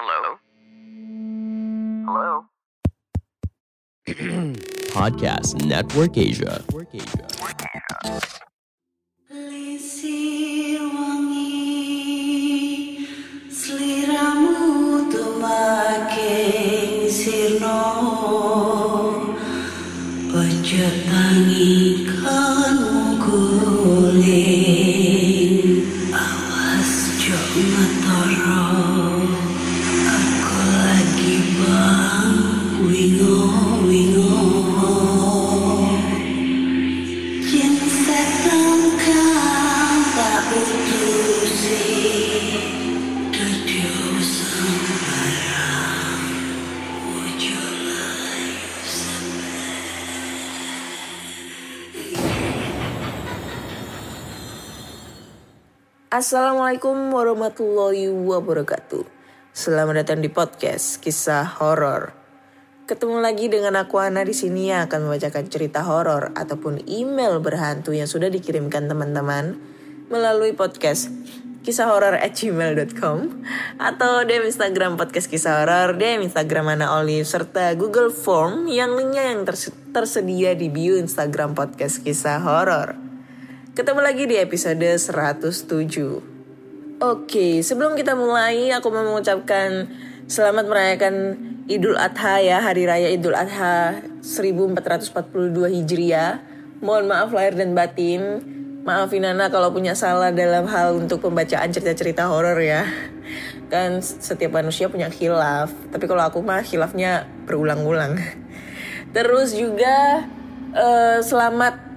Hello? Hello? Podcast Network Asia. Lisir wangi Seliramu tuh makin sirno Ojo tangi Assalamualaikum warahmatullahi wabarakatuh. Selamat datang di podcast kisah horor. Ketemu lagi dengan aku Ana di sini yang akan membacakan cerita horor ataupun email berhantu yang sudah dikirimkan teman-teman melalui podcast kisah at gmail.com atau DM Instagram podcast kisah horor, DM Instagram Ana Olive serta Google Form yang linknya yang terse- tersedia di bio Instagram podcast kisah horor. Ketemu lagi di episode 107. Oke, sebelum kita mulai, aku mau mengucapkan selamat merayakan Idul Adha ya, Hari Raya Idul Adha 1442 Hijriah. Mohon maaf lahir dan batin. Maafin Nana kalau punya salah dalam hal untuk pembacaan cerita-cerita horor ya. Kan setiap manusia punya khilaf, tapi kalau aku mah khilafnya berulang-ulang. Terus juga eh, selamat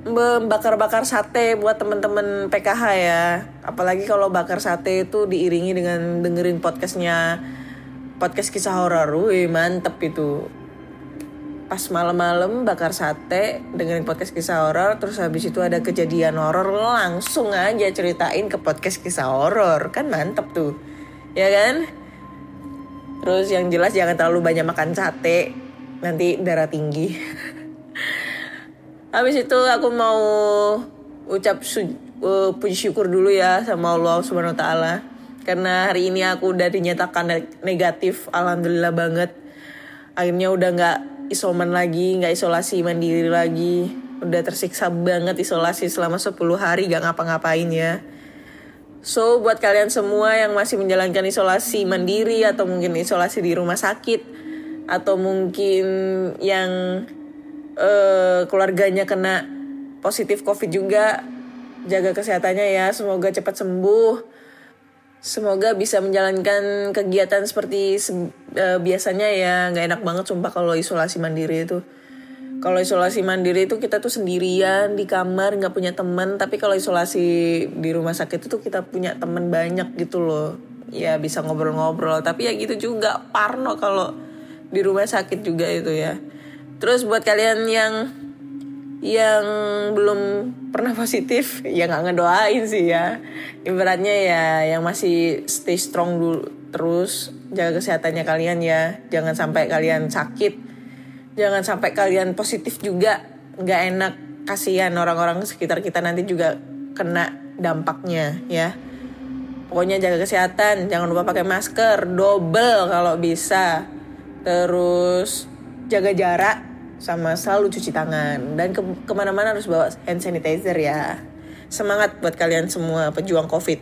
membakar-bakar sate buat temen-temen PKH ya. Apalagi kalau bakar sate itu diiringi dengan dengerin podcastnya podcast kisah horor. Wih mantep itu. Pas malam-malam bakar sate dengerin podcast kisah horor terus habis itu ada kejadian horor langsung aja ceritain ke podcast kisah horor kan mantep tuh ya kan terus yang jelas jangan terlalu banyak makan sate nanti darah tinggi Habis itu aku mau ucap su- uh, puji syukur dulu ya sama Allah Subhanahu taala. Karena hari ini aku udah dinyatakan ne- negatif, alhamdulillah banget. Akhirnya udah nggak isoman lagi, nggak isolasi mandiri lagi. Udah tersiksa banget isolasi selama 10 hari gak ngapa-ngapain ya. So buat kalian semua yang masih menjalankan isolasi mandiri atau mungkin isolasi di rumah sakit atau mungkin yang eh, keluarganya kena positif covid juga. Jaga kesehatannya ya semoga cepat sembuh. Semoga bisa menjalankan kegiatan seperti se- eh, biasanya ya. Nggak enak banget sumpah kalau isolasi mandiri itu. Kalau isolasi mandiri itu kita tuh sendirian di kamar nggak punya teman. Tapi kalau isolasi di rumah sakit itu kita punya teman banyak gitu loh. Ya bisa ngobrol-ngobrol. Tapi ya gitu juga parno kalau di rumah sakit juga itu ya terus buat kalian yang yang belum pernah positif ya nggak ngedoain sih ya. Ibaratnya ya yang masih stay strong dulu terus jaga kesehatannya kalian ya. Jangan sampai kalian sakit. Jangan sampai kalian positif juga. Nggak enak. Kasihan orang-orang sekitar kita nanti juga kena dampaknya ya. Pokoknya jaga kesehatan. Jangan lupa pakai masker. Double kalau bisa. Terus jaga jarak sama selalu cuci tangan. Dan ke ke mana-mana harus bawa hand sanitizer ya. Semangat buat kalian semua pejuang covid.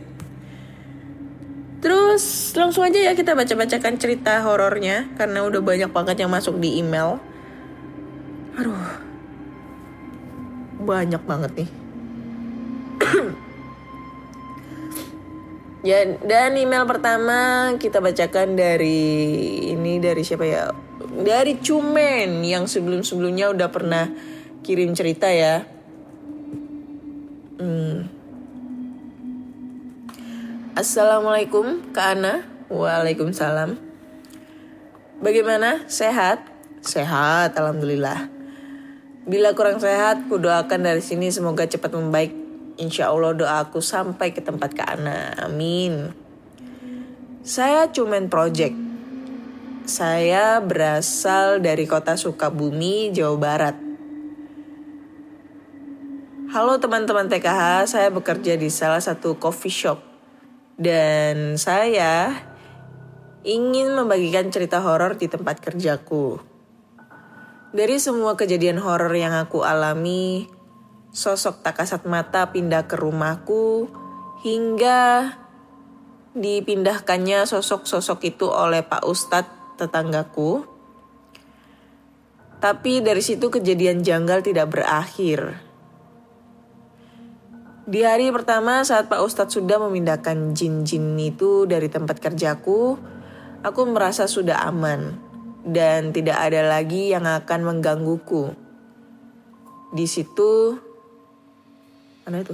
Terus langsung aja ya kita baca-bacakan cerita horornya karena udah banyak banget yang masuk di email. Aduh. Banyak banget nih Ya, dan email pertama kita bacakan dari ini dari siapa ya? Dari Cumen yang sebelum-sebelumnya udah pernah kirim cerita ya. Hmm. Assalamualaikum Kak Ana. Waalaikumsalam. Bagaimana? Sehat? Sehat, alhamdulillah. Bila kurang sehat, ku doakan dari sini semoga cepat membaik. Insya Allah doaku sampai ke tempat Kak Ana. Amin. Saya Cumen Project. Saya berasal dari kota Sukabumi, Jawa Barat. Halo teman-teman TKH, saya bekerja di salah satu coffee shop. Dan saya ingin membagikan cerita horor di tempat kerjaku. Dari semua kejadian horor yang aku alami, sosok tak kasat mata pindah ke rumahku hingga dipindahkannya sosok-sosok itu oleh Pak Ustadz tetanggaku. Tapi dari situ kejadian janggal tidak berakhir. Di hari pertama saat Pak Ustadz sudah memindahkan jin-jin itu dari tempat kerjaku, aku merasa sudah aman dan tidak ada lagi yang akan menggangguku. Di situ mana itu?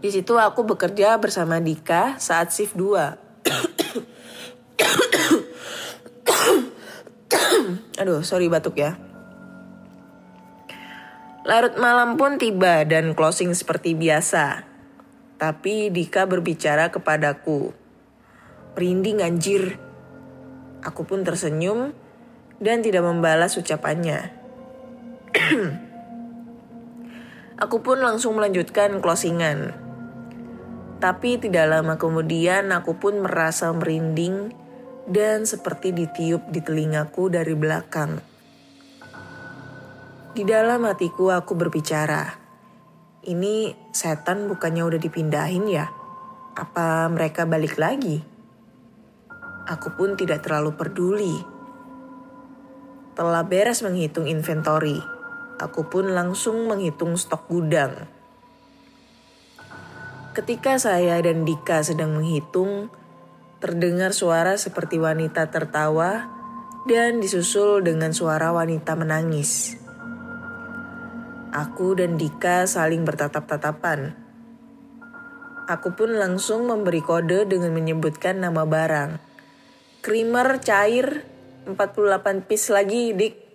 Di situ aku bekerja bersama Dika saat shift 2. Aduh, sorry batuk ya. Larut malam pun tiba dan closing seperti biasa. Tapi Dika berbicara kepadaku. Merinding anjir, Aku pun tersenyum dan tidak membalas ucapannya. aku pun langsung melanjutkan closingan. Tapi tidak lama kemudian aku pun merasa merinding dan seperti ditiup di telingaku dari belakang. Di dalam hatiku aku berbicara, ini setan bukannya udah dipindahin ya? Apa mereka balik lagi? Aku pun tidak terlalu peduli. Telah beres menghitung inventory, aku pun langsung menghitung stok gudang. Ketika saya dan Dika sedang menghitung, terdengar suara seperti wanita tertawa dan disusul dengan suara wanita menangis. Aku dan Dika saling bertatap-tatapan. Aku pun langsung memberi kode dengan menyebutkan nama barang creamer cair 48 piece lagi dik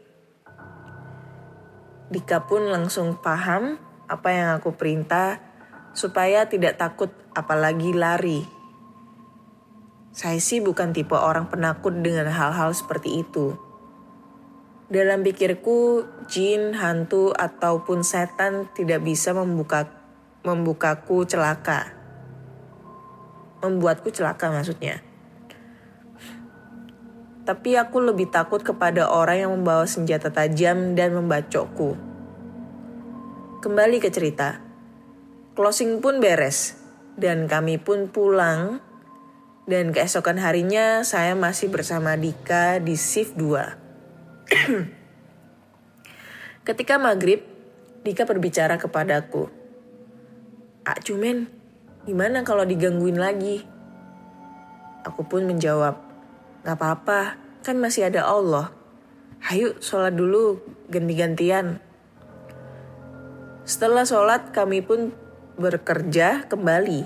Dika pun langsung paham apa yang aku perintah supaya tidak takut apalagi lari. Saya sih bukan tipe orang penakut dengan hal-hal seperti itu. Dalam pikirku, jin, hantu, ataupun setan tidak bisa membuka membukaku celaka. Membuatku celaka maksudnya. Tapi aku lebih takut kepada orang yang membawa senjata tajam dan membacokku. Kembali ke cerita. Closing pun beres. Dan kami pun pulang. Dan keesokan harinya saya masih bersama Dika di shift 2. Ketika maghrib, Dika berbicara kepadaku. Ah cumen, gimana kalau digangguin lagi? Aku pun menjawab, Gak apa-apa, kan masih ada Allah. Hayu sholat dulu, ganti-gantian. Setelah sholat kami pun bekerja kembali.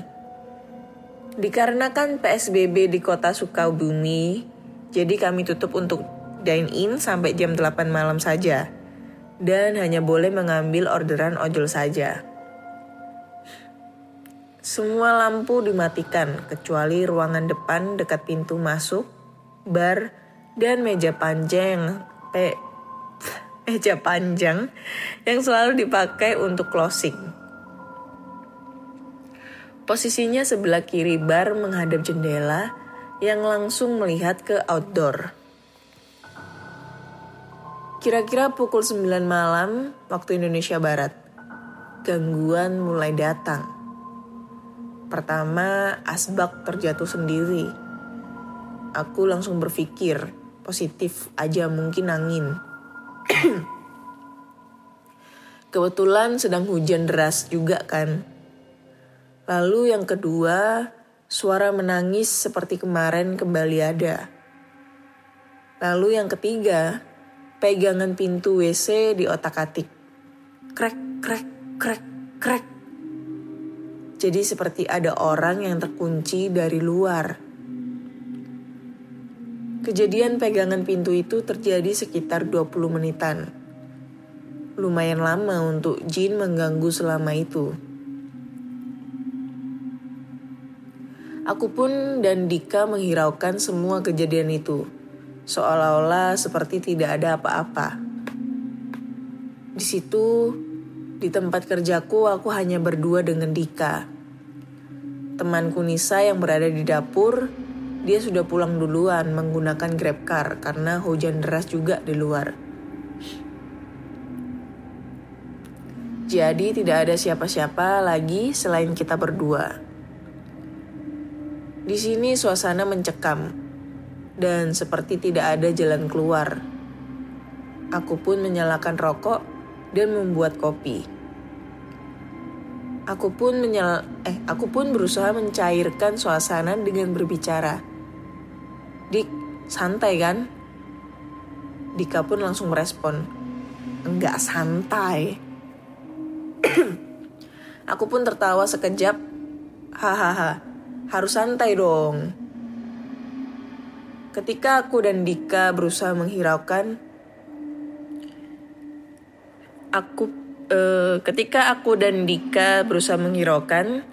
Dikarenakan PSBB di kota Sukabumi, jadi kami tutup untuk dine-in sampai jam 8 malam saja. Dan hanya boleh mengambil orderan ojol saja. Semua lampu dimatikan kecuali ruangan depan dekat pintu masuk bar, dan meja panjang pe, meja panjang yang selalu dipakai untuk closing. Posisinya sebelah kiri bar menghadap jendela yang langsung melihat ke outdoor. Kira-kira pukul 9 malam waktu Indonesia Barat, gangguan mulai datang. Pertama, asbak terjatuh sendiri aku langsung berpikir positif aja mungkin angin. Kebetulan sedang hujan deras juga kan. Lalu yang kedua, suara menangis seperti kemarin kembali ada. Lalu yang ketiga, pegangan pintu WC di otak-atik. Krek, krek, krek, krek. Jadi seperti ada orang yang terkunci dari luar. Kejadian pegangan pintu itu terjadi sekitar 20 menitan. Lumayan lama untuk Jin mengganggu selama itu. Aku pun dan Dika menghiraukan semua kejadian itu. Seolah-olah seperti tidak ada apa-apa. Di situ, di tempat kerjaku aku hanya berdua dengan Dika. Temanku Nisa yang berada di dapur, dia sudah pulang duluan menggunakan grab car karena hujan deras juga di luar. Jadi tidak ada siapa-siapa lagi selain kita berdua. Di sini suasana mencekam dan seperti tidak ada jalan keluar. Aku pun menyalakan rokok dan membuat kopi. Aku pun menyal eh aku pun berusaha mencairkan suasana dengan berbicara. Dik, santai kan? Dika pun langsung merespon. Enggak santai. aku pun tertawa sekejap. Hahaha, harus santai dong. Ketika aku dan Dika berusaha menghiraukan, aku eh, ketika aku dan Dika berusaha menghiraukan,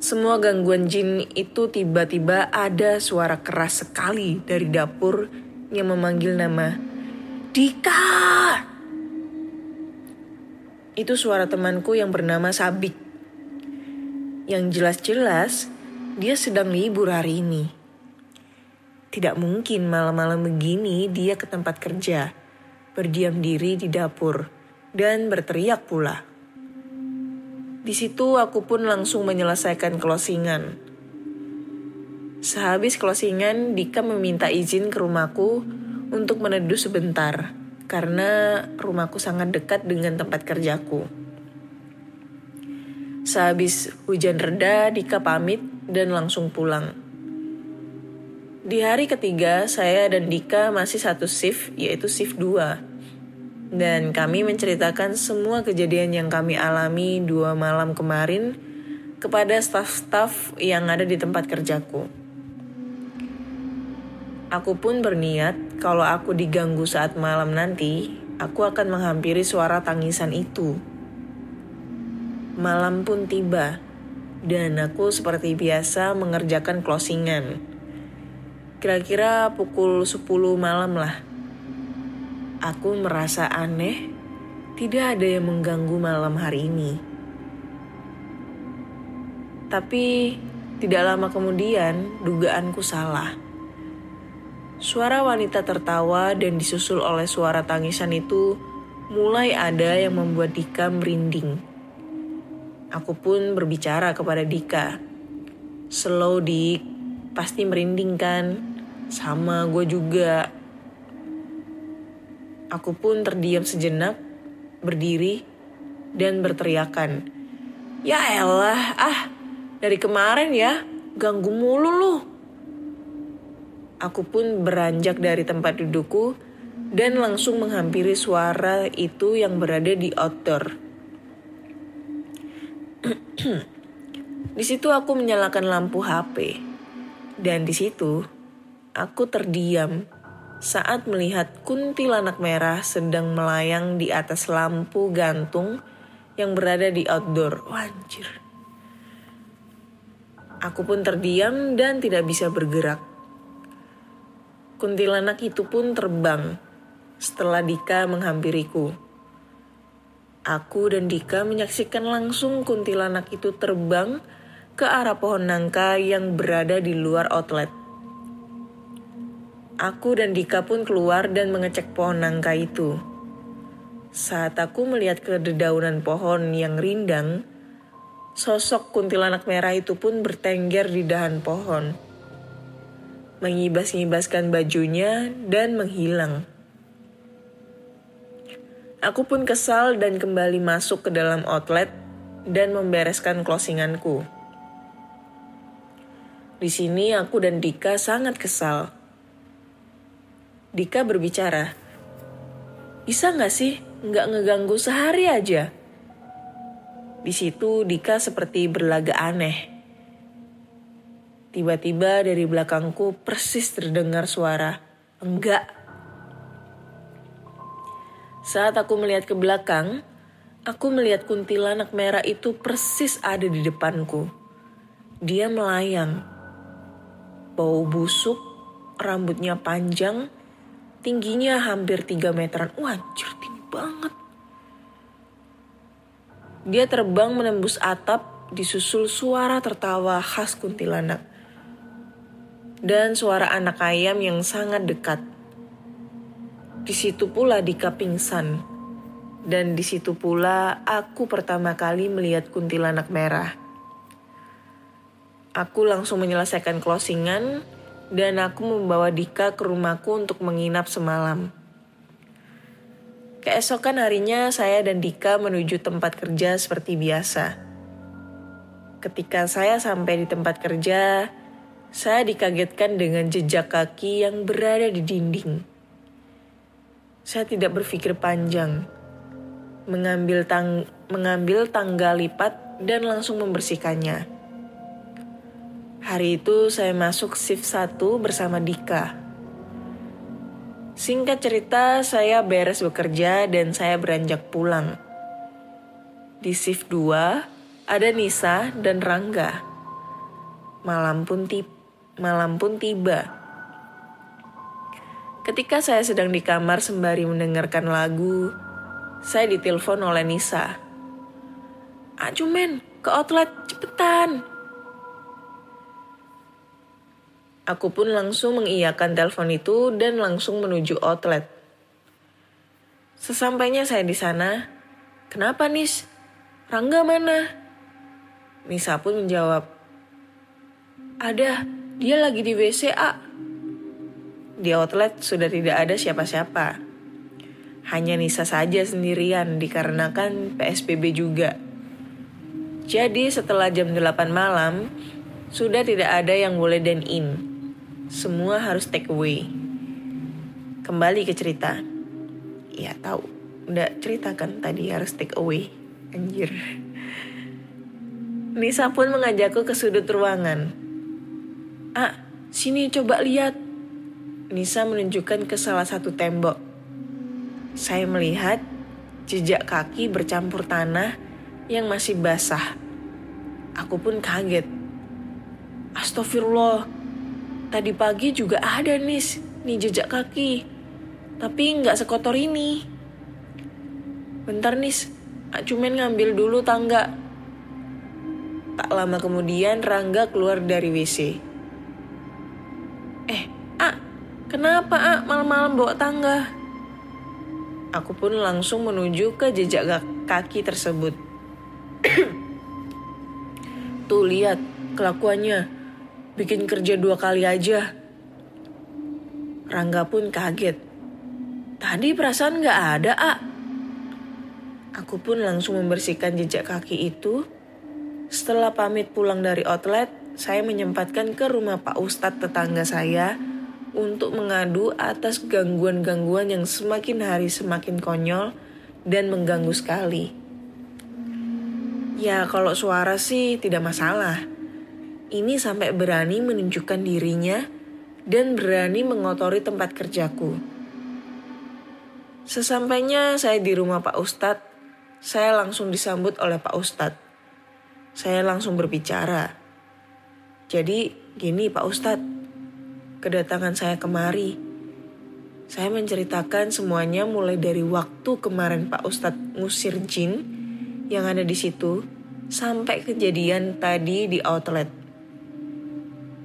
semua gangguan jin itu tiba-tiba ada suara keras sekali dari dapur yang memanggil nama Dika. Itu suara temanku yang bernama Sabik. Yang jelas-jelas dia sedang libur hari ini. Tidak mungkin malam-malam begini dia ke tempat kerja, berdiam diri di dapur, dan berteriak pula. Di situ aku pun langsung menyelesaikan closingan. Sehabis closingan, Dika meminta izin ke rumahku untuk meneduh sebentar karena rumahku sangat dekat dengan tempat kerjaku. Sehabis hujan reda, Dika pamit dan langsung pulang. Di hari ketiga, saya dan Dika masih satu shift, yaitu shift 2. Dan kami menceritakan semua kejadian yang kami alami dua malam kemarin kepada staf-staf yang ada di tempat kerjaku. Aku pun berniat kalau aku diganggu saat malam nanti, aku akan menghampiri suara tangisan itu. Malam pun tiba, dan aku seperti biasa mengerjakan closingan. Kira-kira pukul 10 malam lah. Aku merasa aneh, tidak ada yang mengganggu malam hari ini. Tapi tidak lama kemudian, dugaanku salah. Suara wanita tertawa dan disusul oleh suara tangisan itu mulai ada yang membuat Dika merinding. Aku pun berbicara kepada Dika. Slow Dik, pasti merinding kan? Sama gue juga. Aku pun terdiam sejenak, berdiri, dan berteriakan. Ya elah, ah dari kemarin ya, ganggu mulu lu. Aku pun beranjak dari tempat dudukku dan langsung menghampiri suara itu yang berada di outdoor. di situ aku menyalakan lampu HP. Dan di situ aku terdiam saat melihat kuntilanak merah sedang melayang di atas lampu gantung yang berada di outdoor. Wanjir. Aku pun terdiam dan tidak bisa bergerak. Kuntilanak itu pun terbang setelah Dika menghampiriku. Aku dan Dika menyaksikan langsung kuntilanak itu terbang ke arah pohon nangka yang berada di luar outlet. Aku dan Dika pun keluar dan mengecek pohon nangka itu. Saat aku melihat ke dedaunan pohon yang rindang, sosok kuntilanak merah itu pun bertengger di dahan pohon mengibas-ngibaskan bajunya dan menghilang. Aku pun kesal dan kembali masuk ke dalam outlet dan membereskan closinganku. Di sini aku dan Dika sangat kesal. Dika berbicara, bisa nggak sih nggak ngeganggu sehari aja? Di situ Dika seperti berlaga aneh. Tiba-tiba dari belakangku persis terdengar suara, enggak. Saat aku melihat ke belakang, aku melihat kuntilanak merah itu persis ada di depanku. Dia melayang. Bau busuk, rambutnya panjang, tingginya hampir 3 meteran. Wah, anjir, tinggi banget. Dia terbang menembus atap disusul suara tertawa khas kuntilanak. Dan suara anak ayam yang sangat dekat. Di situ pula Dika pingsan. Dan di situ pula aku pertama kali melihat kuntilanak merah. Aku langsung menyelesaikan closingan dan aku membawa Dika ke rumahku untuk menginap semalam. Keesokan harinya saya dan Dika menuju tempat kerja seperti biasa. Ketika saya sampai di tempat kerja, saya dikagetkan dengan jejak kaki yang berada di dinding. Saya tidak berpikir panjang, mengambil tang mengambil tangga lipat dan langsung membersihkannya. Hari itu saya masuk shift 1 bersama Dika. Singkat cerita, saya beres bekerja dan saya beranjak pulang. Di shift 2, ada Nisa dan Rangga. Malam pun, malam pun tiba. Ketika saya sedang di kamar sembari mendengarkan lagu, saya ditelepon oleh Nisa. Acu men, ke outlet, cepetan. Aku pun langsung mengiyakan telepon itu dan langsung menuju outlet. Sesampainya saya di sana, kenapa Nis? Rangga mana? Nisa pun menjawab, ada, dia lagi di WC, A. Di outlet sudah tidak ada siapa-siapa. Hanya Nisa saja sendirian dikarenakan PSBB juga. Jadi setelah jam 8 malam, sudah tidak ada yang boleh dan in. Semua harus take away. Kembali ke cerita. Ya tahu, udah cerita kan tadi harus take away. Anjir. Nisa pun mengajakku ke sudut ruangan. Ah, sini coba lihat. Nisa menunjukkan ke salah satu tembok. Saya melihat jejak kaki bercampur tanah yang masih basah. Aku pun kaget. Astagfirullah, Tadi pagi juga ada nih, nih jejak kaki. Tapi nggak sekotor ini. Bentar nis, cuman ngambil dulu tangga. Tak lama kemudian Rangga keluar dari WC. Eh, A, kenapa A malam-malam bawa tangga? Aku pun langsung menuju ke jejak kaki tersebut. Tuh lihat kelakuannya bikin kerja dua kali aja. Rangga pun kaget. Tadi perasaan gak ada, A. Aku pun langsung membersihkan jejak kaki itu. Setelah pamit pulang dari outlet, saya menyempatkan ke rumah Pak Ustadz tetangga saya untuk mengadu atas gangguan-gangguan yang semakin hari semakin konyol dan mengganggu sekali. Ya kalau suara sih tidak masalah ini sampai berani menunjukkan dirinya dan berani mengotori tempat kerjaku. Sesampainya saya di rumah Pak Ustadz, saya langsung disambut oleh Pak Ustadz. Saya langsung berbicara. Jadi gini Pak Ustadz, kedatangan saya kemari. Saya menceritakan semuanya mulai dari waktu kemarin Pak Ustadz ngusir jin yang ada di situ sampai kejadian tadi di outlet.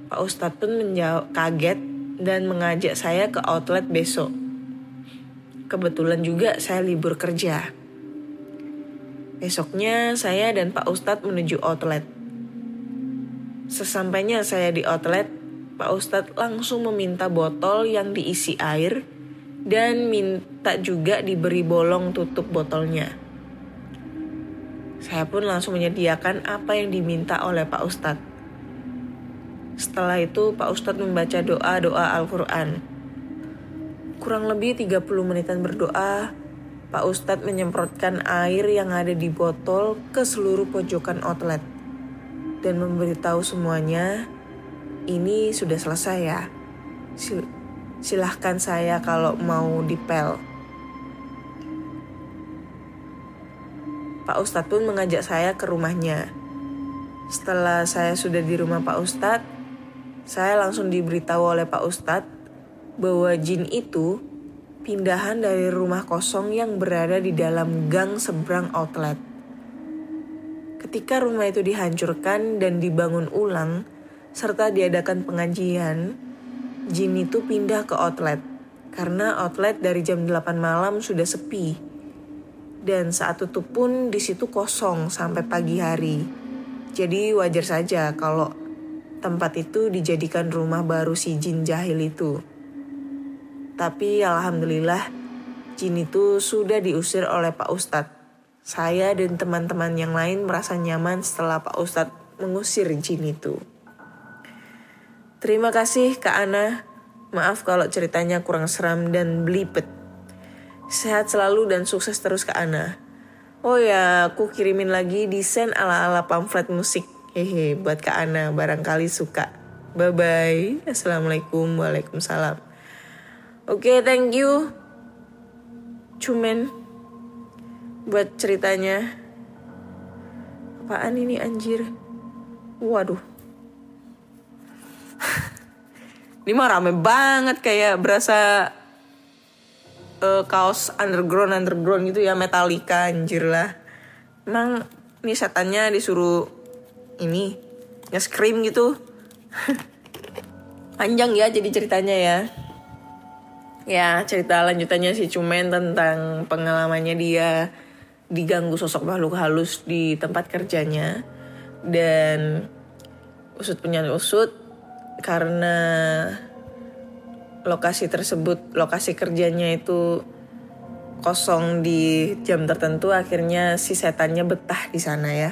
Pak Ustadz pun menjawab kaget dan mengajak saya ke outlet besok. Kebetulan juga saya libur kerja. Besoknya saya dan Pak Ustadz menuju outlet. Sesampainya saya di outlet, Pak Ustadz langsung meminta botol yang diisi air dan minta juga diberi bolong tutup botolnya. Saya pun langsung menyediakan apa yang diminta oleh Pak Ustadz. Setelah itu Pak Ustadz membaca doa-doa Al-Quran. Kurang lebih 30 menitan berdoa, Pak Ustadz menyemprotkan air yang ada di botol ke seluruh pojokan outlet. Dan memberitahu semuanya, ini sudah selesai ya. Sil silahkan saya kalau mau dipel. Pak Ustadz pun mengajak saya ke rumahnya. Setelah saya sudah di rumah Pak Ustadz, saya langsung diberitahu oleh Pak Ustadz bahwa jin itu pindahan dari rumah kosong yang berada di dalam gang seberang outlet. Ketika rumah itu dihancurkan dan dibangun ulang, serta diadakan pengajian, Jin itu pindah ke outlet. Karena outlet dari jam 8 malam sudah sepi. Dan saat tutup pun di situ kosong sampai pagi hari. Jadi wajar saja kalau tempat itu dijadikan rumah baru si Jin jahil itu. Tapi alhamdulillah Jin itu sudah diusir oleh Pak Ustadz. Saya dan teman-teman yang lain merasa nyaman setelah Pak Ustadz mengusir Jin itu. Terima kasih Kak Ana. Maaf kalau ceritanya kurang seram dan belipet. Sehat selalu dan sukses terus Kak Ana. Oh ya, aku kirimin lagi desain ala-ala pamflet musik. Hehe, buat Kak Ana, barangkali suka. Bye-bye. Assalamualaikum, waalaikumsalam. Oke, thank you. Cuman buat ceritanya. Apaan ini anjir? Waduh. ini mah rame banget kayak berasa eh, kaos underground underground gitu ya Metallica anjir lah. Emang ini setannya disuruh ini nge-scream gitu. Panjang ya jadi ceritanya ya. Ya cerita lanjutannya si Cumen tentang pengalamannya dia diganggu sosok makhluk halus di tempat kerjanya dan usut punya usut karena lokasi tersebut lokasi kerjanya itu kosong di jam tertentu akhirnya si setannya betah di sana ya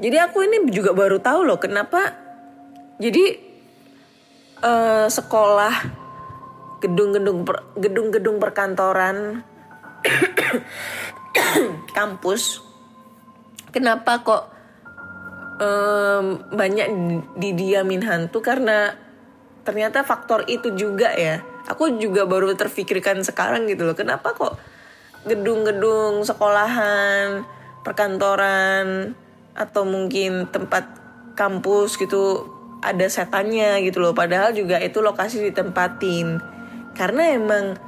jadi aku ini juga baru tahu loh kenapa jadi eh, sekolah gedung-gedung per- gedung-gedung perkantoran kampus kenapa kok em, banyak didiamin hantu? Karena ternyata faktor itu juga ya. Aku juga baru terfikirkan sekarang gitu loh. Kenapa kok gedung-gedung sekolahan perkantoran atau mungkin tempat kampus gitu ada setannya gitu loh. Padahal juga itu lokasi ditempatin. Karena emang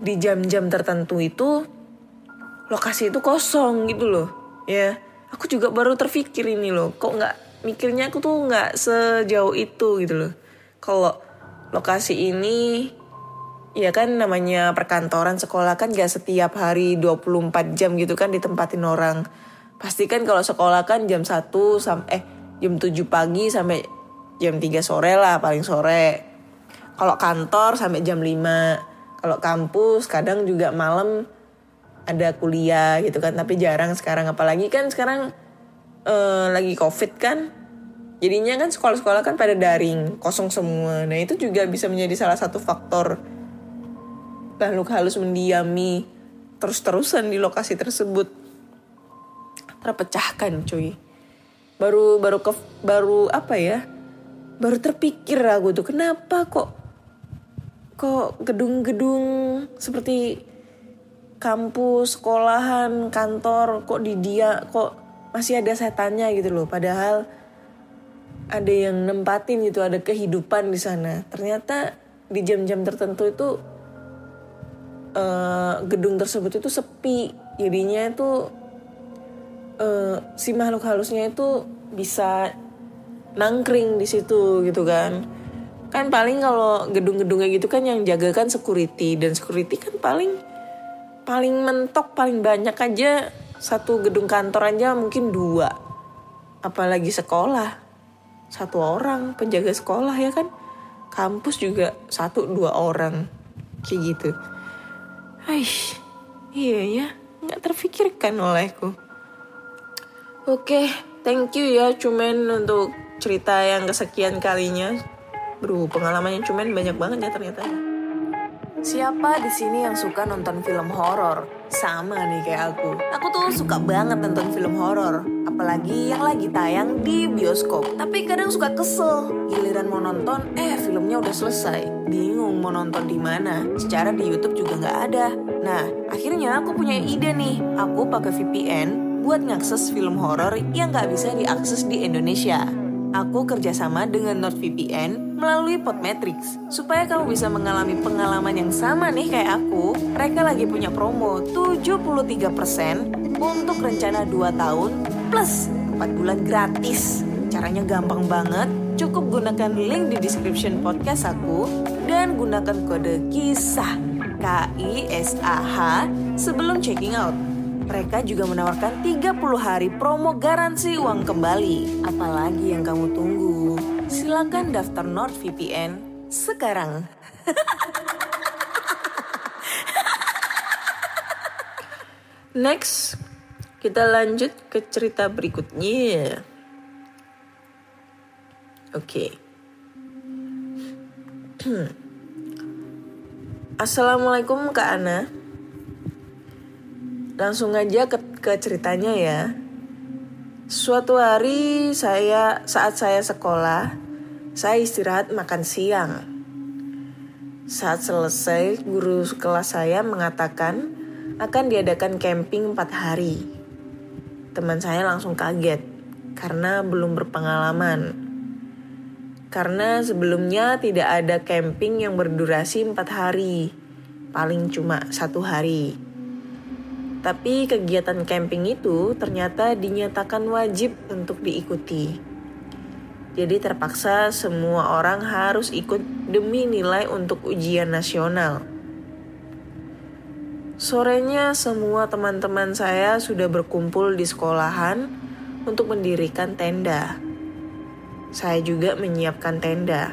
di jam-jam tertentu itu lokasi itu kosong gitu loh ya. Aku juga baru terfikir ini loh kok nggak mikirnya aku tuh nggak sejauh itu gitu loh. Kalau lokasi ini ya kan namanya perkantoran sekolah kan gak setiap hari 24 jam gitu kan ditempatin orang pasti kan kalau sekolah kan jam 1 sampai eh jam 7 pagi sampai jam 3 sore lah paling sore. Kalau kantor sampai jam 5 kalau kampus kadang juga malam ada kuliah gitu kan tapi jarang sekarang. Apalagi kan sekarang eh, lagi covid kan jadinya kan sekolah-sekolah kan pada daring kosong semua. Nah itu juga bisa menjadi salah satu faktor makhluk halus mendiami terus-terusan di lokasi tersebut terpecahkan cuy baru baru ke baru apa ya baru terpikir aku tuh kenapa kok kok gedung-gedung seperti kampus, sekolahan, kantor kok di dia kok masih ada setannya gitu loh. Padahal ada yang nempatin gitu, ada kehidupan di sana. Ternyata di jam-jam tertentu itu eh, gedung tersebut itu sepi. Jadinya itu eh, si makhluk halusnya itu bisa nangkring di situ gitu kan. Kan paling kalau gedung-gedungnya gitu kan yang jaga kan security. Dan security kan paling paling mentok paling banyak aja. Satu gedung kantor aja mungkin dua. Apalagi sekolah. Satu orang penjaga sekolah ya kan. Kampus juga satu dua orang. Kayak gitu. Aish, iya ya. Nggak terfikirkan olehku oke thank you ya cuman untuk cerita yang kesekian kalinya Bro, pengalamannya cuman banyak banget ya ternyata. Siapa di sini yang suka nonton film horor? Sama nih kayak aku. Aku tuh suka banget nonton film horor, apalagi yang lagi tayang di bioskop. Tapi kadang suka kesel, giliran mau nonton, eh filmnya udah selesai. Bingung mau nonton di mana. Secara di YouTube juga nggak ada. Nah, akhirnya aku punya ide nih. Aku pakai VPN buat ngakses film horor yang nggak bisa diakses di Indonesia. Aku kerjasama dengan NordVPN melalui Podmetrics supaya kamu bisa mengalami pengalaman yang sama nih kayak aku. Mereka lagi punya promo 73% untuk rencana 2 tahun plus 4 bulan gratis. Caranya gampang banget. Cukup gunakan link di description podcast aku dan gunakan kode kisah K-I-S-A-H sebelum checking out. Mereka juga menawarkan 30 hari promo garansi uang kembali. Apalagi yang kamu tunggu? Silakan daftar NordVPN sekarang. Next, kita lanjut ke cerita berikutnya. Oke. Assalamualaikum Kak Ana. Langsung aja ke, ke ceritanya ya. Suatu hari saya saat saya sekolah, saya istirahat makan siang. Saat selesai, guru kelas saya mengatakan akan diadakan camping 4 hari. Teman saya langsung kaget karena belum berpengalaman. Karena sebelumnya tidak ada camping yang berdurasi 4 hari, paling cuma satu hari. Tapi kegiatan camping itu ternyata dinyatakan wajib untuk diikuti. Jadi terpaksa semua orang harus ikut demi nilai untuk ujian nasional. Sorenya semua teman-teman saya sudah berkumpul di sekolahan untuk mendirikan tenda. Saya juga menyiapkan tenda.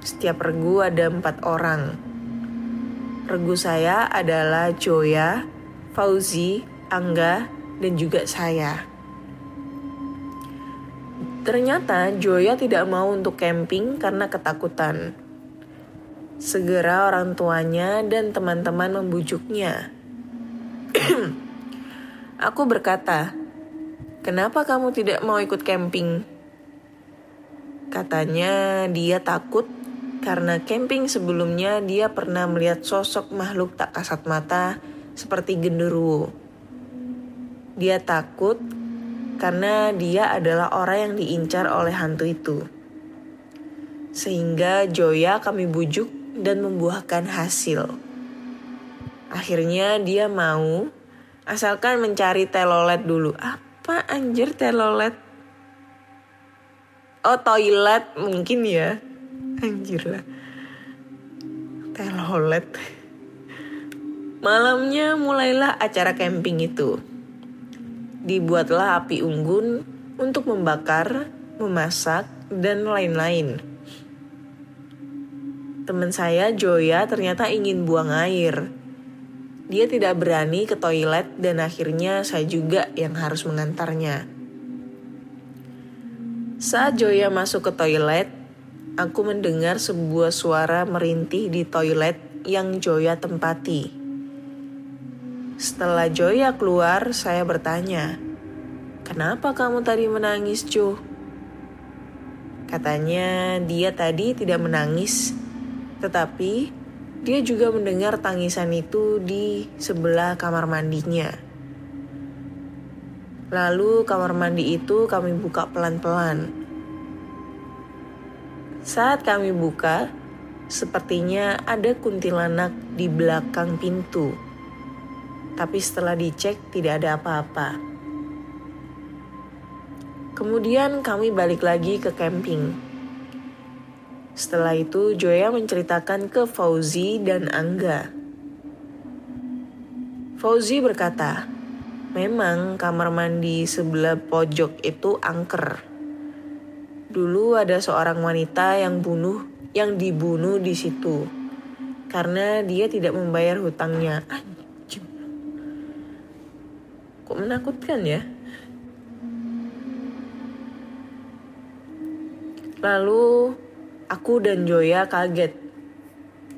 Setiap regu ada empat orang. Regu saya adalah Joya, Fauzi, Angga, dan juga saya. Ternyata Joya tidak mau untuk camping karena ketakutan. Segera orang tuanya dan teman-teman membujuknya. Aku berkata, "Kenapa kamu tidak mau ikut camping?" Katanya dia takut karena camping sebelumnya dia pernah melihat sosok makhluk tak kasat mata seperti genderuwo. Dia takut karena dia adalah orang yang diincar oleh hantu itu. Sehingga Joya kami bujuk dan membuahkan hasil. Akhirnya dia mau, asalkan mencari telolet dulu. Apa anjir telolet? Oh toilet mungkin ya. Anjir lah. Telolet. Malamnya mulailah acara camping itu. Dibuatlah api unggun untuk membakar, memasak, dan lain-lain. Teman saya, Joya, ternyata ingin buang air. Dia tidak berani ke toilet dan akhirnya saya juga yang harus mengantarnya. Saat Joya masuk ke toilet, aku mendengar sebuah suara merintih di toilet yang Joya tempati. Setelah Joya keluar, saya bertanya, "Kenapa kamu tadi menangis, Jo?" Katanya dia tadi tidak menangis, tetapi dia juga mendengar tangisan itu di sebelah kamar mandinya. Lalu kamar mandi itu kami buka pelan-pelan. Saat kami buka, sepertinya ada kuntilanak di belakang pintu. Tapi setelah dicek tidak ada apa-apa. Kemudian kami balik lagi ke camping. Setelah itu Joya menceritakan ke Fauzi dan Angga. Fauzi berkata, Memang kamar mandi sebelah pojok itu angker. Dulu ada seorang wanita yang bunuh yang dibunuh di situ karena dia tidak membayar hutangnya. Kok menakutkan ya? Lalu aku dan Joya kaget.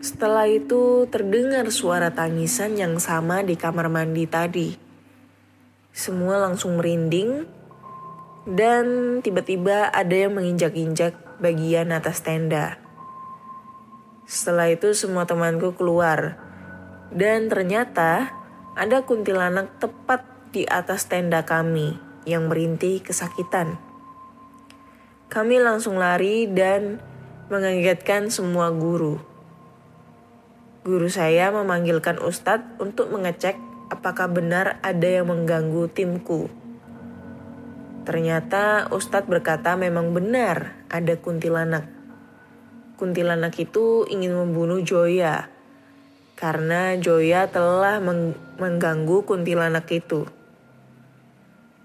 Setelah itu terdengar suara tangisan yang sama di kamar mandi tadi. Semua langsung merinding dan tiba-tiba ada yang menginjak-injak bagian atas tenda. Setelah itu semua temanku keluar dan ternyata ada kuntilanak tepat di atas tenda kami yang merintih kesakitan. Kami langsung lari dan mengagetkan semua guru. Guru saya memanggilkan ustadz untuk mengecek apakah benar ada yang mengganggu timku. Ternyata Ustadz berkata memang benar ada kuntilanak. Kuntilanak itu ingin membunuh Joya karena Joya telah meng- mengganggu kuntilanak itu.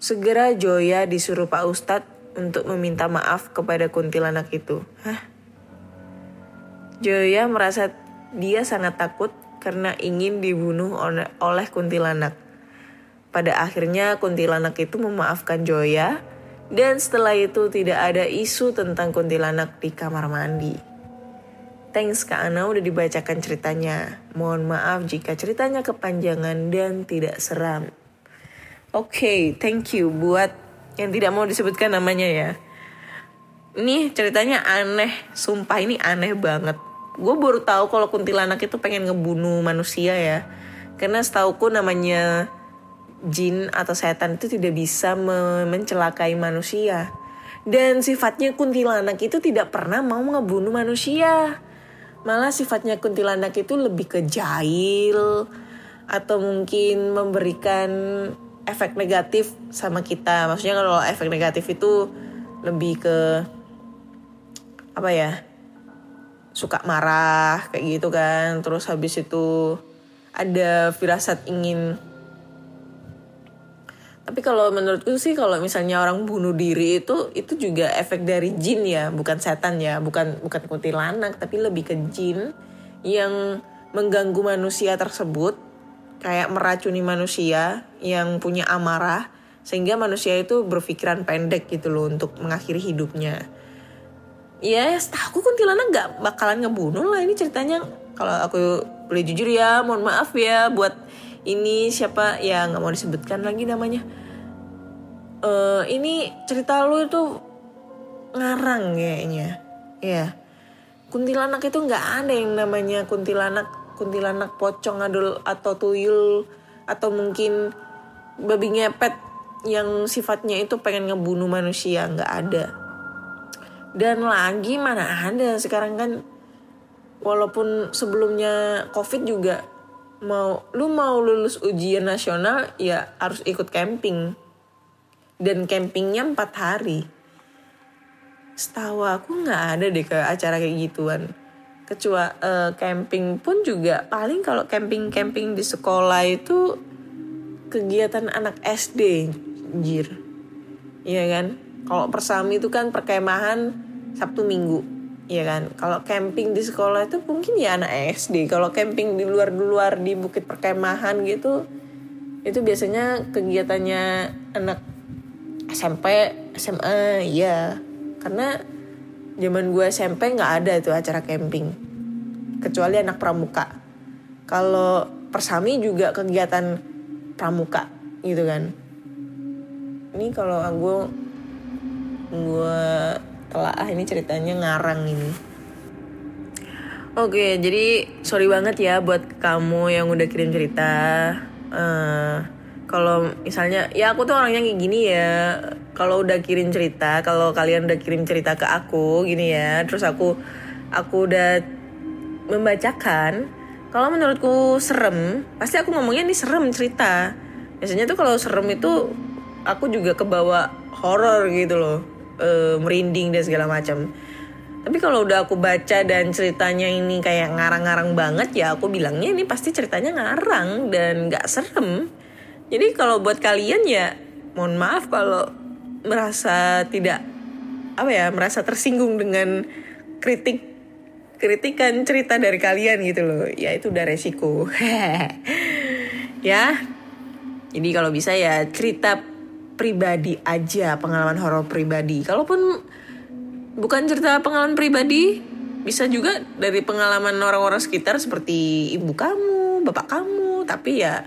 Segera Joya disuruh Pak Ustadz untuk meminta maaf kepada kuntilanak itu. Hah? Joya merasa dia sangat takut karena ingin dibunuh oleh kuntilanak. Pada akhirnya kuntilanak itu memaafkan Joya dan setelah itu tidak ada isu tentang kuntilanak di kamar mandi. Thanks Kak Ana udah dibacakan ceritanya. Mohon maaf jika ceritanya kepanjangan dan tidak seram. Oke, thank you buat yang tidak mau disebutkan namanya ya. Ini ceritanya aneh, sumpah ini aneh banget. Gue baru tahu kalau kuntilanak itu pengen ngebunuh manusia ya. Karena setauku namanya jin atau setan itu tidak bisa me- mencelakai manusia. Dan sifatnya kuntilanak itu tidak pernah mau ngebunuh manusia. Malah sifatnya kuntilanak itu lebih ke jahil atau mungkin memberikan efek negatif sama kita. Maksudnya kalau efek negatif itu lebih ke apa ya? suka marah kayak gitu kan. Terus habis itu ada firasat ingin tapi kalau menurutku sih kalau misalnya orang bunuh diri itu itu juga efek dari jin ya, bukan setan ya, bukan bukan kuntilanak tapi lebih ke jin yang mengganggu manusia tersebut kayak meracuni manusia yang punya amarah sehingga manusia itu berpikiran pendek gitu loh untuk mengakhiri hidupnya. Ya, setahu kuntilanak gak bakalan ngebunuh lah ini ceritanya. Kalau aku boleh jujur ya, mohon maaf ya buat ini siapa ya nggak mau disebutkan lagi namanya. Eh ini cerita lu itu ngarang kayaknya. Ya. Kuntilanak itu nggak ada yang namanya kuntilanak, kuntilanak pocong adul atau tuyul atau mungkin babi ngepet yang sifatnya itu pengen ngebunuh manusia nggak ada. Dan lagi mana ada sekarang kan walaupun sebelumnya covid juga mau lu mau lulus ujian nasional ya harus ikut camping. Dan campingnya empat hari. Setahu aku nggak ada deh ke acara kayak gituan. Kecuali eh, camping pun juga paling kalau camping camping di sekolah itu kegiatan anak SD jir iya kan? Kalau persami itu kan perkemahan Sabtu Minggu Iya kan, kalau camping di sekolah itu mungkin ya anak SD. Kalau camping di luar-luar di bukit perkemahan gitu, itu biasanya kegiatannya anak SMP, SMA, iya. Karena zaman gue SMP nggak ada tuh acara camping, kecuali anak pramuka. Kalau persami juga kegiatan pramuka gitu kan. Ini kalau gue gue telaah ini ceritanya ngarang ini. Oke, jadi sorry banget ya buat kamu yang udah kirim cerita. Eh, kalau misalnya, ya aku tuh orangnya kayak gini ya. Kalau udah kirim cerita, kalau kalian udah kirim cerita ke aku gini ya, terus aku aku udah membacakan. Kalau menurutku serem, pasti aku ngomongnya ini serem cerita. Biasanya tuh kalau serem itu aku juga kebawa horor gitu loh, Eh, merinding dan segala macam. Tapi kalau udah aku baca dan ceritanya ini kayak ngarang-ngarang banget ya aku bilangnya ini pasti ceritanya ngarang dan gak serem. Jadi kalau buat kalian ya mohon maaf kalau merasa tidak apa ya merasa tersinggung dengan kritik kritikan cerita dari kalian gitu loh. Ya itu udah resiko. ya. Jadi kalau bisa ya cerita pribadi aja pengalaman horor pribadi. Kalaupun bukan cerita pengalaman pribadi bisa juga dari pengalaman orang-orang sekitar seperti ibu kamu, bapak kamu, tapi ya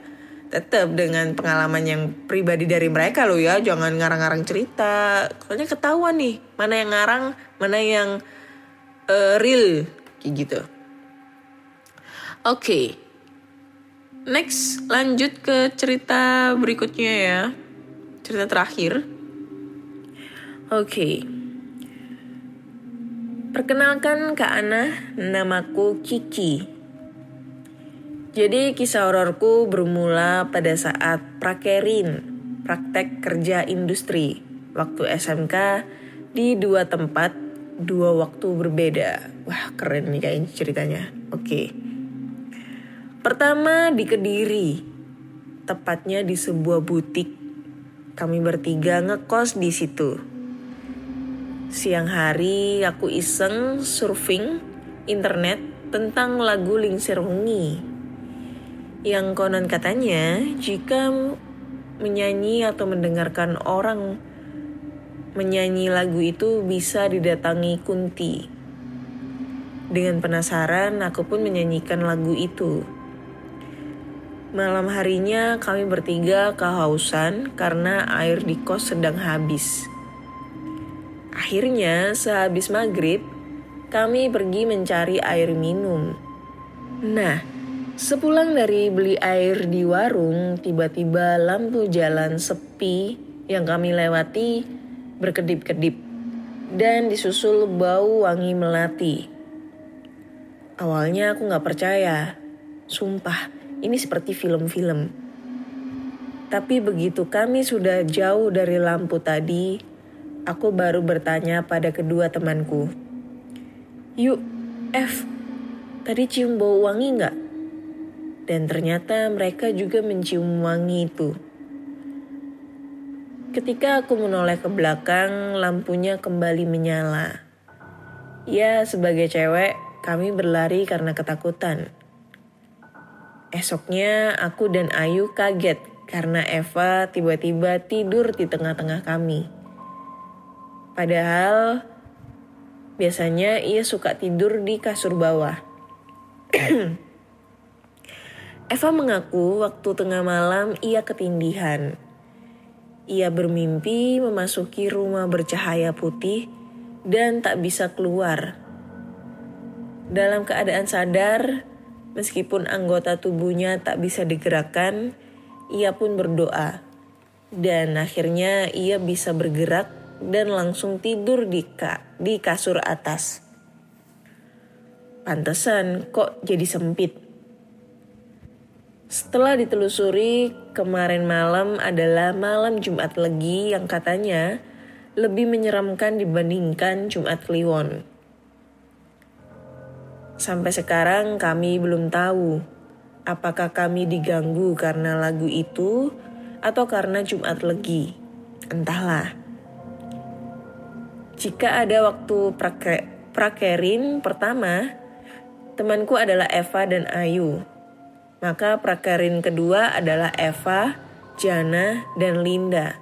tetap dengan pengalaman yang pribadi dari mereka loh ya, jangan ngarang-ngarang cerita. Soalnya ketahuan nih, mana yang ngarang, mana yang eh, real kayak gitu. Oke. Next, lanjut ke cerita berikutnya ya. Cerita terakhir. Oke. Perkenalkan Kak Ana, namaku Kiki. Jadi kisah hororku bermula pada saat prakerin, praktek kerja industri, waktu SMK di dua tempat, dua waktu berbeda. Wah keren nih kayaknya ceritanya. Oke. Pertama di Kediri, tepatnya di sebuah butik. Kami bertiga ngekos di situ. Siang hari aku iseng surfing internet tentang lagu Lingsir Wengi. Yang konon katanya jika menyanyi atau mendengarkan orang menyanyi lagu itu bisa didatangi Kunti. Dengan penasaran aku pun menyanyikan lagu itu. Malam harinya kami bertiga kehausan karena air di kos sedang habis. Akhirnya sehabis maghrib, kami pergi mencari air minum. Nah, sepulang dari beli air di warung, tiba-tiba lampu jalan sepi yang kami lewati berkedip-kedip dan disusul bau wangi melati. Awalnya aku gak percaya, sumpah ini seperti film-film. Tapi begitu kami sudah jauh dari lampu tadi, aku baru bertanya pada kedua temanku. Yuk, F, tadi cium bau wangi nggak? Dan ternyata mereka juga mencium wangi itu. Ketika aku menoleh ke belakang, lampunya kembali menyala. Ya, sebagai cewek, kami berlari karena ketakutan. Esoknya, aku dan Ayu kaget karena Eva tiba-tiba tidur di tengah-tengah kami. Padahal biasanya ia suka tidur di kasur bawah. Eva mengaku waktu tengah malam ia ketindihan. Ia bermimpi memasuki rumah bercahaya putih dan tak bisa keluar. Dalam keadaan sadar, meskipun anggota tubuhnya tak bisa digerakkan, ia pun berdoa. Dan akhirnya ia bisa bergerak dan langsung tidur di, ka, di kasur atas. Pantesan kok jadi sempit. Setelah ditelusuri, kemarin malam adalah malam Jumat Legi yang katanya lebih menyeramkan dibandingkan Jumat Kliwon. Sampai sekarang kami belum tahu apakah kami diganggu karena lagu itu atau karena Jumat Legi. Entahlah. Jika ada waktu prake, prakerin pertama, temanku adalah Eva dan Ayu. Maka prakerin kedua adalah Eva, Jana, dan Linda.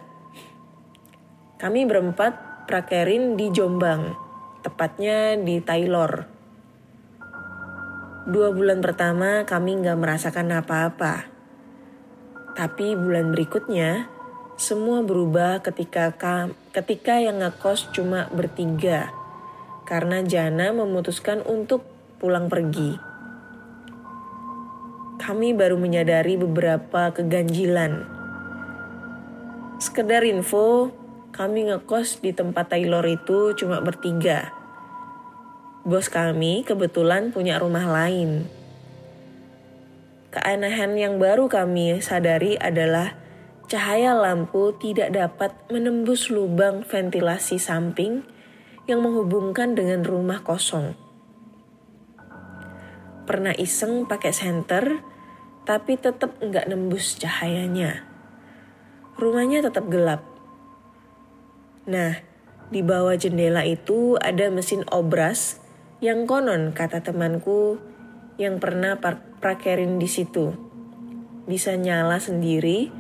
Kami berempat prakerin di Jombang, tepatnya di Taylor. Dua bulan pertama kami nggak merasakan apa-apa. Tapi bulan berikutnya, semua berubah ketika ketika yang ngekos cuma bertiga karena Jana memutuskan untuk pulang pergi. Kami baru menyadari beberapa keganjilan. Sekedar info, kami ngekos di tempat Taylor itu cuma bertiga. Bos kami kebetulan punya rumah lain. Keanehan yang baru kami sadari adalah cahaya lampu tidak dapat menembus lubang ventilasi samping yang menghubungkan dengan rumah kosong. Pernah iseng pakai senter, tapi tetap nggak nembus cahayanya. Rumahnya tetap gelap. Nah, di bawah jendela itu ada mesin obras yang konon kata temanku yang pernah prakerin di situ. Bisa nyala sendiri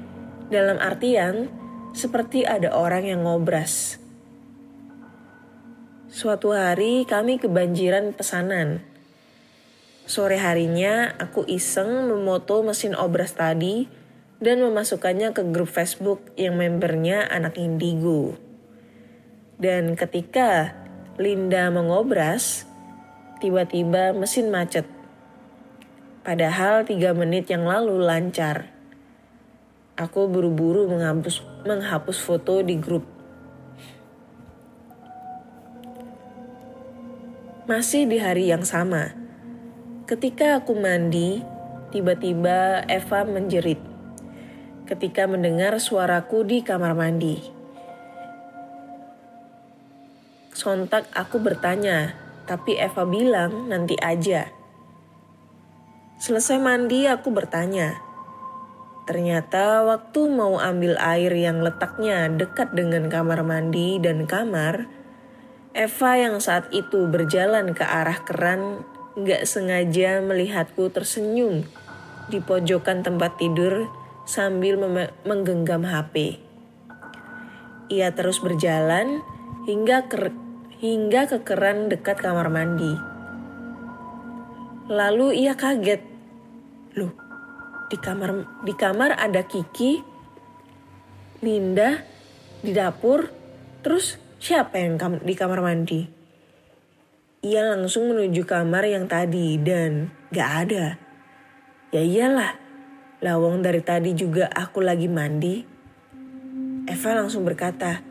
dalam artian, seperti ada orang yang ngobras. Suatu hari kami kebanjiran pesanan. Sore harinya aku iseng memoto mesin obras tadi dan memasukkannya ke grup Facebook yang membernya anak indigo. Dan ketika Linda mengobras, tiba-tiba mesin macet. Padahal tiga menit yang lalu lancar. Aku buru-buru menghapus, menghapus foto di grup. Masih di hari yang sama, ketika aku mandi, tiba-tiba Eva menjerit ketika mendengar suaraku di kamar mandi. Sontak aku bertanya, tapi Eva bilang nanti aja. Selesai mandi aku bertanya. Ternyata waktu mau ambil air yang letaknya dekat dengan kamar mandi dan kamar, Eva yang saat itu berjalan ke arah keran gak sengaja melihatku tersenyum di pojokan tempat tidur sambil menggenggam HP. Ia terus berjalan hingga ke, hingga ke keran dekat kamar mandi. Lalu ia kaget. Loh, di kamar di kamar ada Kiki, Linda, di dapur, terus siapa yang kam- di kamar mandi? Ia langsung menuju kamar yang tadi dan gak ada. Ya iyalah, lawang dari tadi juga aku lagi mandi. Eva langsung berkata,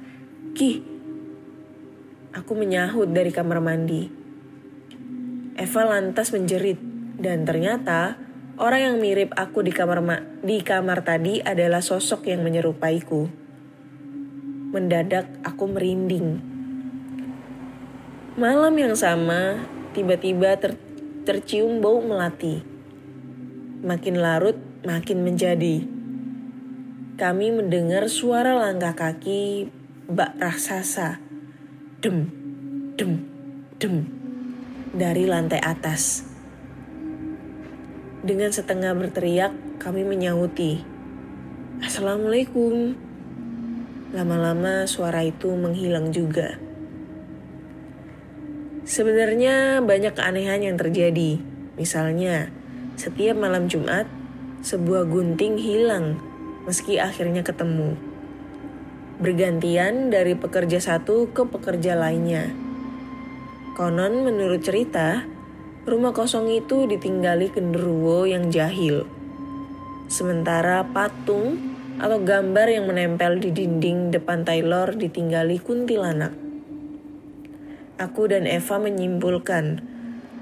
Ki, aku menyahut dari kamar mandi. Eva lantas menjerit dan ternyata orang yang mirip aku di kamar ma- di kamar tadi adalah sosok yang menyerupaiku. Mendadak aku merinding. Malam yang sama, tiba-tiba ter- tercium bau melati. Makin larut, makin menjadi. Kami mendengar suara langkah kaki bak raksasa. Dem, dem, dem. Dari lantai atas. Dengan setengah berteriak, kami menyahuti. Assalamualaikum. Lama-lama suara itu menghilang juga. Sebenarnya banyak keanehan yang terjadi. Misalnya, setiap malam Jumat, sebuah gunting hilang meski akhirnya ketemu. Bergantian dari pekerja satu ke pekerja lainnya. Konon menurut cerita, rumah kosong itu ditinggali genderuwo yang jahil. Sementara patung atau gambar yang menempel di dinding depan Taylor ditinggali kuntilanak. Aku dan Eva menyimpulkan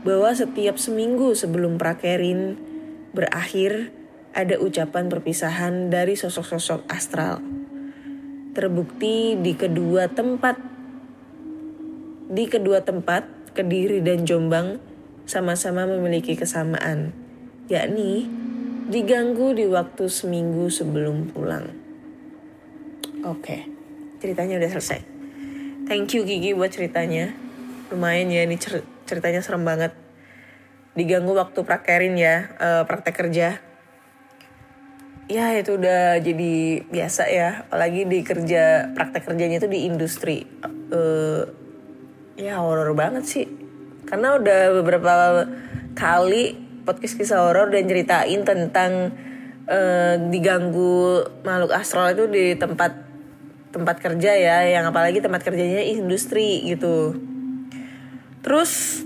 bahwa setiap seminggu sebelum prakerin berakhir ada ucapan perpisahan dari sosok-sosok astral. Terbukti di kedua tempat di kedua tempat Kediri dan Jombang sama-sama memiliki kesamaan, yakni diganggu di waktu seminggu sebelum pulang. Oke, ceritanya udah selesai. Thank you Gigi buat ceritanya. Lumayan ya ini cer- ceritanya serem banget. Diganggu waktu prakerin ya, eh, praktek kerja. Ya itu udah jadi biasa ya, apalagi di kerja praktek kerjanya itu di industri. Eh, ya horor banget sih. Karena udah beberapa kali podcast kisah horor dan ceritain tentang eh, diganggu makhluk astral itu di tempat tempat kerja ya, yang apalagi tempat kerjanya industri gitu. Terus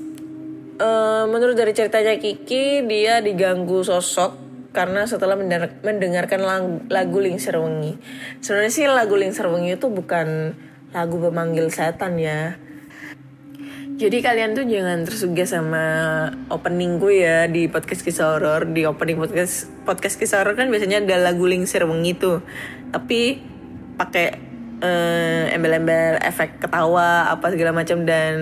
eh, menurut dari ceritanya Kiki, dia diganggu sosok karena setelah mendengar- mendengarkan lagu Lingser Wengi. Sebenarnya sih lagu Lingser Wengi itu bukan lagu pemanggil setan ya. Jadi kalian tuh jangan tersugah sama opening gue ya di podcast kisah horor. Di opening podcast podcast kisah horor kan biasanya ada lagu Lingser Wengi tuh. Tapi pakai eh, embel-embel efek ketawa apa segala macam dan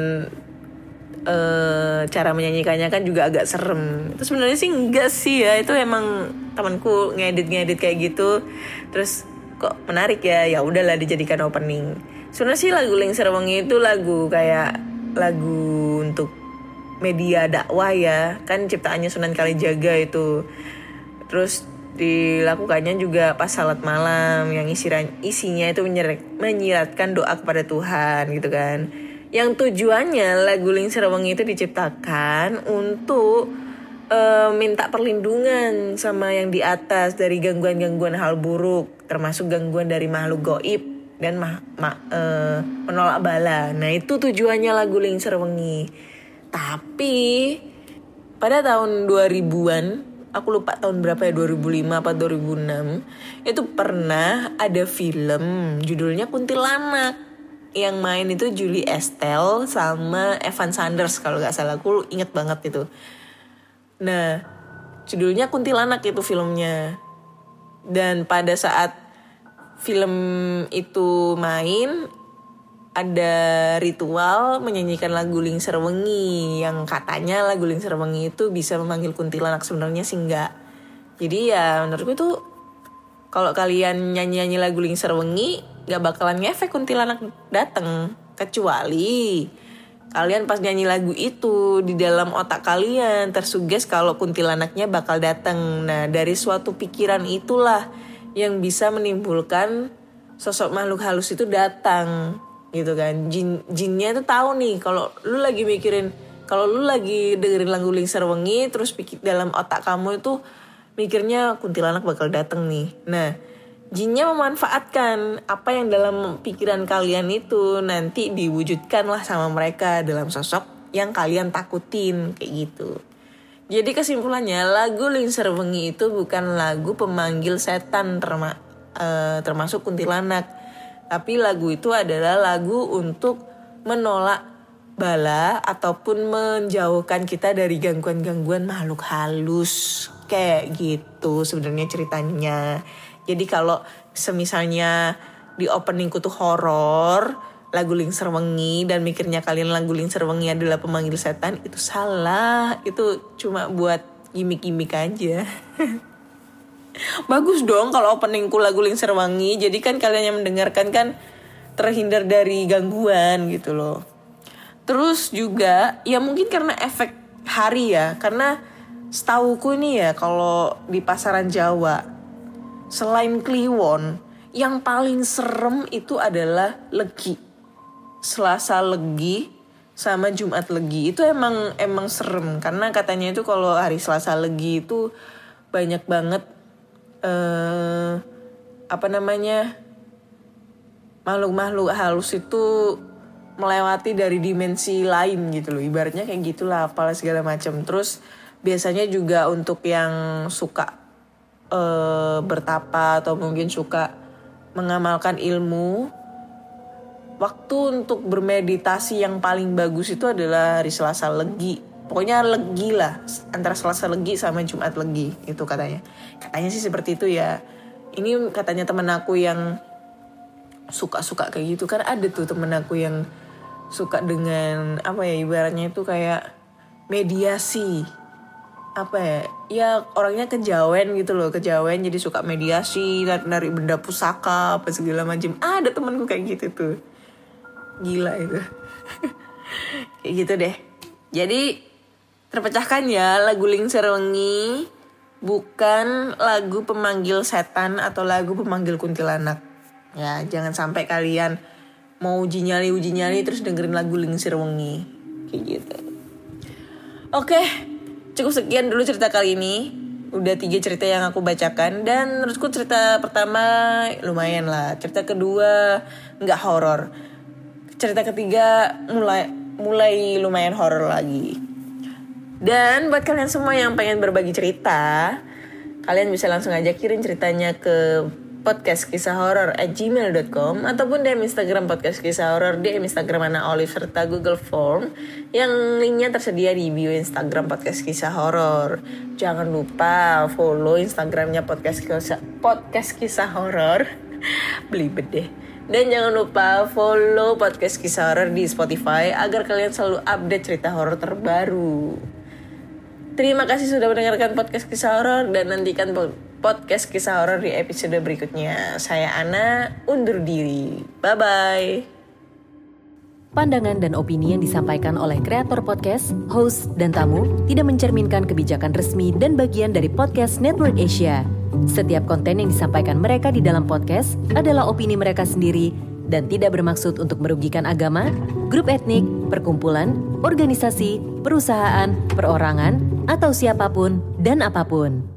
eh, cara menyanyikannya kan juga agak serem. Itu sebenarnya sih enggak sih ya, itu emang temanku ngedit-ngedit kayak gitu. Terus kok menarik ya, ya udahlah dijadikan opening. Sebenarnya sih lagu Lingser Wengi itu lagu kayak lagu untuk media dakwah ya, kan ciptaannya Sunan Kalijaga itu. Terus dilakukannya juga pas salat malam yang isiran, isinya itu menyiratkan doa kepada Tuhan gitu kan yang tujuannya lagu Lingser Wengi itu diciptakan untuk eh, minta perlindungan sama yang di atas dari gangguan-gangguan hal buruk termasuk gangguan dari makhluk goib dan ma- ma- eh, menolak bala. Nah itu tujuannya lagu Wengi. Tapi pada tahun 2000-an, aku lupa tahun berapa ya 2005 apa 2006, itu pernah ada film judulnya Kuntilanak yang main itu Julie Estelle sama Evan Sanders kalau nggak salah aku inget banget itu. Nah judulnya Kuntilanak itu filmnya dan pada saat film itu main ada ritual menyanyikan lagu Lingser Wengi yang katanya lagu Lingser Wengi itu bisa memanggil kuntilanak sebenarnya sih enggak. Jadi ya menurutku itu kalau kalian nyanyi-nyanyi lagu Lingser Wengi nggak bakalan ngefek kuntilanak dateng kecuali kalian pas nyanyi lagu itu di dalam otak kalian tersuges kalau kuntilanaknya bakal datang. Nah, dari suatu pikiran itulah yang bisa menimbulkan sosok makhluk halus itu datang gitu kan. Jin jinnya itu tahu nih kalau lu lagi mikirin kalau lu lagi dengerin lagu Lingser Wengi terus pikir dalam otak kamu itu mikirnya kuntilanak bakal datang nih. Nah, jinnya memanfaatkan apa yang dalam pikiran kalian itu nanti diwujudkan lah sama mereka dalam sosok yang kalian takutin kayak gitu. Jadi kesimpulannya lagu Lingser Wengi itu bukan lagu pemanggil setan terma eh, termasuk kuntilanak. Tapi lagu itu adalah lagu untuk menolak bala ataupun menjauhkan kita dari gangguan-gangguan makhluk halus. Kayak gitu sebenarnya ceritanya. Jadi kalau semisalnya di openingku tuh horor, lagu Lingser Wengi dan mikirnya kalian lagu Lingser Wengi adalah pemanggil setan, itu salah. Itu cuma buat gimmick-gimmick aja. Bagus dong kalau openingku lagu Lingser Wengi, jadi kan kalian yang mendengarkan kan terhindar dari gangguan gitu loh. Terus juga ya mungkin karena efek hari ya, karena setauku ini ya kalau di pasaran Jawa selain Kliwon, yang paling serem itu adalah Legi. Selasa Legi sama Jumat Legi. Itu emang emang serem. Karena katanya itu kalau hari Selasa Legi itu banyak banget eh apa namanya makhluk-makhluk halus itu melewati dari dimensi lain gitu loh. Ibaratnya kayak gitulah apalah segala macam. Terus biasanya juga untuk yang suka eh, bertapa atau mungkin suka mengamalkan ilmu waktu untuk bermeditasi yang paling bagus itu adalah hari Selasa Legi. Pokoknya legi lah antara Selasa Legi sama Jumat Legi itu katanya. Katanya sih seperti itu ya. Ini katanya temen aku yang suka-suka kayak gitu. Kan ada tuh temen aku yang suka dengan apa ya ibaratnya itu kayak mediasi apa ya ya orangnya kejawen gitu loh kejawen jadi suka mediasi dari benda pusaka apa segala macam ah, ada temanku kayak gitu tuh. Gila itu. Kayak gitu deh. Jadi terpecahkan ya lagu Lingser Wengi bukan lagu pemanggil setan atau lagu pemanggil kuntilanak. Ya jangan sampai kalian mau uji nyali uji nyali terus dengerin lagu Lingser Wengi kayak gitu. Oke cukup sekian dulu cerita kali ini. Udah tiga cerita yang aku bacakan. Dan menurutku cerita pertama lumayan lah. Cerita kedua nggak horor. Cerita ketiga mulai mulai lumayan horor lagi. Dan buat kalian semua yang pengen berbagi cerita kalian bisa langsung aja kirim ceritanya ke podcast kisah horor at gmail.com ataupun DM Instagram podcast kisah horor DM Instagram Ana Olive serta Google Form. Yang linknya tersedia di bio Instagram podcast kisah horor. Jangan lupa follow Instagramnya podcast kisah podcast kisah horor. Belibet deh. Dan jangan lupa follow podcast kisah horor di Spotify agar kalian selalu update cerita horor terbaru. Terima kasih sudah mendengarkan podcast kisah horor dan nantikan podcast kisah horor di episode berikutnya. Saya Ana, undur diri. Bye bye. Pandangan dan opini yang disampaikan oleh kreator podcast, host, dan tamu tidak mencerminkan kebijakan resmi dan bagian dari podcast Network Asia. Setiap konten yang disampaikan mereka di dalam podcast adalah opini mereka sendiri dan tidak bermaksud untuk merugikan agama, grup etnik, perkumpulan, organisasi, perusahaan, perorangan, atau siapa pun dan apa pun.